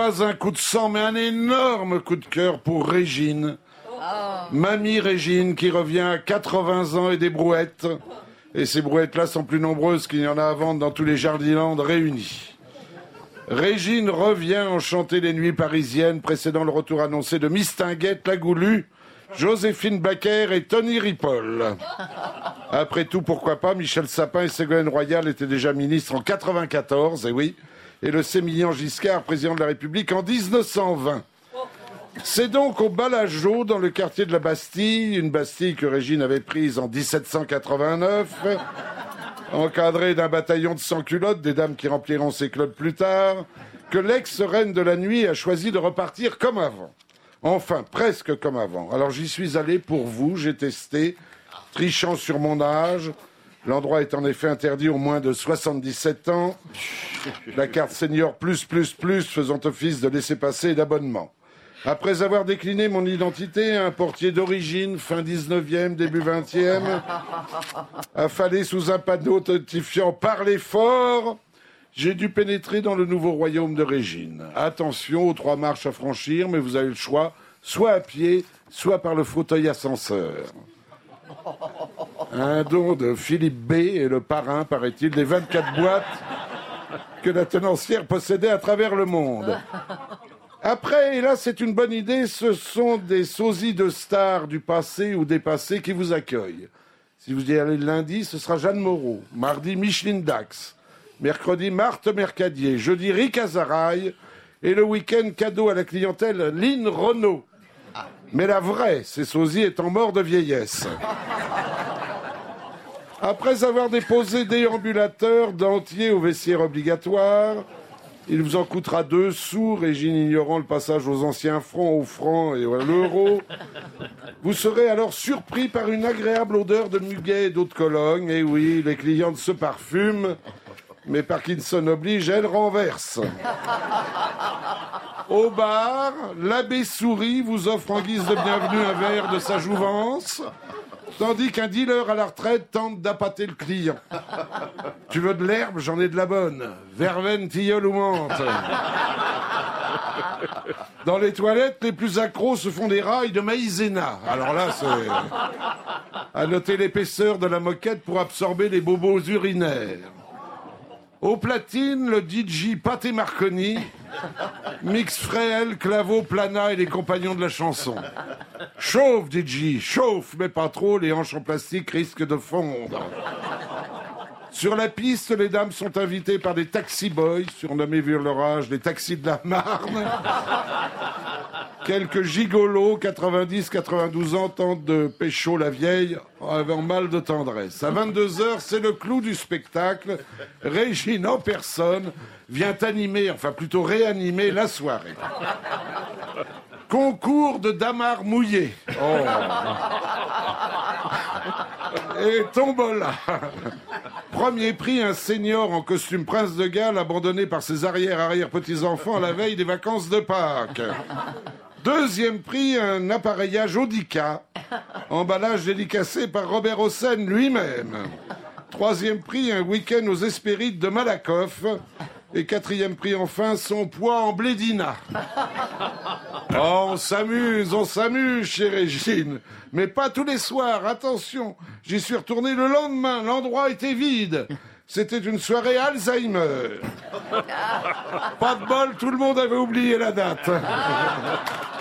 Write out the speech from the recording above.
pas un coup de sang, mais un énorme coup de cœur pour Régine. Mamie Régine qui revient à 80 ans et des brouettes. Et ces brouettes-là sont plus nombreuses qu'il y en a à vendre dans tous les jardinlandes réunis. Régine revient en chanter les nuits parisiennes précédant le retour annoncé de Mistinguette Lagoulu, Joséphine Baker et Tony Ripoll. Après tout, pourquoi pas, Michel Sapin et Ségolène Royal étaient déjà ministres en 94, et oui, et le Sémillan Giscard, président de la République, en 1920. C'est donc au Balageau, dans le quartier de la Bastille, une Bastille que Régine avait prise en 1789, encadrée d'un bataillon de sans-culottes, des dames qui rempliront ses clubs plus tard, que l'ex-reine de la nuit a choisi de repartir comme avant. Enfin, presque comme avant. Alors j'y suis allé pour vous, j'ai testé, trichant sur mon âge. L'endroit est en effet interdit aux moins de 77 ans. La carte senior plus plus plus faisant office de laisser-passer et d'abonnement. Après avoir décliné mon identité, un portier d'origine, fin 19e, début 20e, affalé sous un panneau authentifiant Parlez fort, j'ai dû pénétrer dans le nouveau royaume de Régine. Attention aux trois marches à franchir, mais vous avez le choix, soit à pied, soit par le fauteuil ascenseur. Un don de Philippe B et le parrain, paraît-il, des 24 boîtes que la tenancière possédait à travers le monde. Après, et là c'est une bonne idée, ce sont des sosies de stars du passé ou des passés qui vous accueillent. Si vous y allez le lundi, ce sera Jeanne Moreau. Mardi, Micheline Dax. Mercredi, Marthe Mercadier. Jeudi, Rick Azaraï. Et le week-end, cadeau à la clientèle, Lynn Renault. Mais la vraie, ces sosies étant morts de vieillesse. Après avoir déposé déambulateurs dentiers au vestiaire obligatoire, il vous en coûtera deux sous, Régine ignorant le passage aux anciens francs, aux francs et à l'euro. Vous serez alors surpris par une agréable odeur de muguet et d'eau de Cologne. Et oui, les clientes se parfument, mais Parkinson oblige, elles renversent. Au bar, l'abbé Souris vous offre en guise de bienvenue un verre de sa jouvence, tandis qu'un dealer à la retraite tente d'appâter le client. Tu veux de l'herbe J'en ai de la bonne. Verveine, tilleul ou menthe. Dans les toilettes, les plus accros se font des rails de maïzena. Alors là, c'est... À noter l'épaisseur de la moquette pour absorber les bobos urinaires. Au platine, le DJ Paté Marconi, Mix Fréhel, Claveau, Plana et les compagnons de la chanson. Chauffe, DJ, chauffe, mais pas trop, les hanches en plastique risquent de fondre. Sur la piste, les dames sont invitées par des taxi boys, surnommés vu leur âge les taxis de la Marne. Quelques gigolos, 90-92 ans, tentent de pécho la vieille avant mal de tendresse. À 22h, c'est le clou du spectacle. Régine en personne vient animer, enfin plutôt réanimer la soirée. Concours de damar mouillé. Oh. Et tombola. Premier prix, un senior en costume prince de Galles abandonné par ses arrière-arrière-petits-enfants à la veille des vacances de Pâques. Deuxième prix, un appareillage Audica, emballage dédicacé par Robert Hossein lui-même. Troisième prix, un week-end aux Hespérides de Malakoff. Et quatrième prix enfin, son poids en blédina. Oh, on s'amuse, on s'amuse chez Régine. Mais pas tous les soirs, attention. J'y suis retourné le lendemain, l'endroit était vide. C'était une soirée Alzheimer. Pas de bol, tout le monde avait oublié la date.